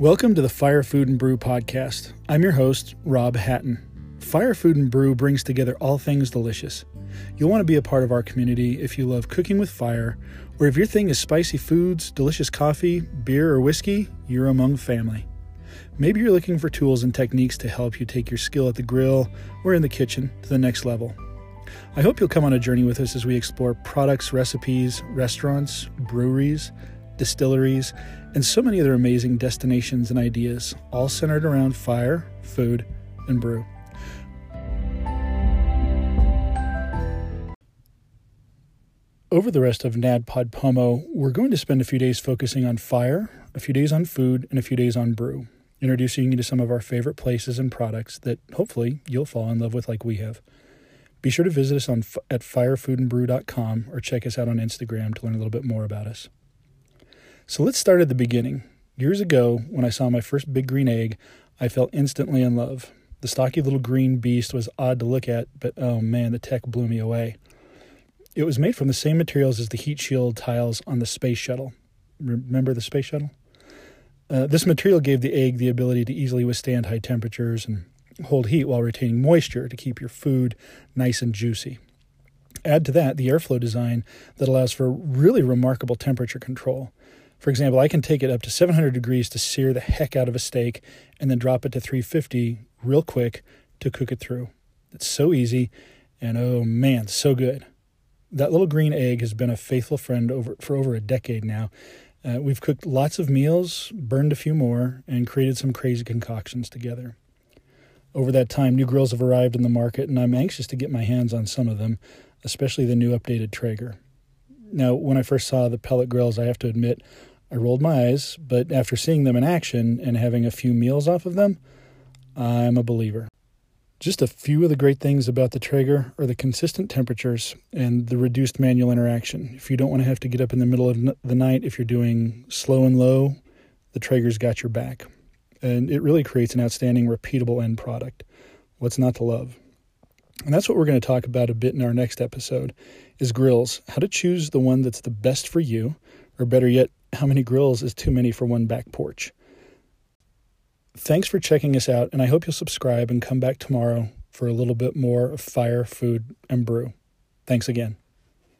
Welcome to the Fire Food and Brew podcast. I'm your host, Rob Hatton. Fire Food and Brew brings together all things delicious. You'll want to be a part of our community if you love cooking with fire, or if your thing is spicy foods, delicious coffee, beer, or whiskey, you're among family. Maybe you're looking for tools and techniques to help you take your skill at the grill or in the kitchen to the next level. I hope you'll come on a journey with us as we explore products, recipes, restaurants, breweries, distilleries, and so many other amazing destinations and ideas, all centered around fire, food, and brew. Over the rest of NaPodPoMo, we're going to spend a few days focusing on fire, a few days on food, and a few days on brew, introducing you to some of our favorite places and products that hopefully you'll fall in love with like we have. Be sure to visit us on at firefoodandbrew.com or check us out on Instagram to learn a little bit more about us. So let's start at the beginning. Years ago, when I saw my first big green egg, I fell instantly in love. The stocky little green beast was odd to look at, but oh man, the tech blew me away. It was made from the same materials as the heat shield tiles on the space shuttle. Remember the space shuttle? Uh, this material gave the egg the ability to easily withstand high temperatures and hold heat while retaining moisture to keep your food nice and juicy. Add to that the airflow design that allows for really remarkable temperature control. For example, I can take it up to 700 degrees to sear the heck out of a steak and then drop it to 350 real quick to cook it through. It's so easy and oh man, so good. That little green egg has been a faithful friend over for over a decade now. Uh, we've cooked lots of meals, burned a few more, and created some crazy concoctions together. Over that time, new grills have arrived in the market, and I'm anxious to get my hands on some of them, especially the new updated Traeger. Now, when I first saw the pellet grills, I have to admit, I rolled my eyes, but after seeing them in action and having a few meals off of them, I'm a believer. Just a few of the great things about the Traeger are the consistent temperatures and the reduced manual interaction. If you don't want to have to get up in the middle of the night, if you're doing slow and low, the Traeger's got your back. And it really creates an outstanding, repeatable end product. What's not to love? And that's what we're going to talk about a bit in our next episode is grills. How to choose the one that's the best for you, or better yet, how many grills is too many for one back porch. Thanks for checking us out, and I hope you'll subscribe and come back tomorrow for a little bit more fire, food, and brew. Thanks again.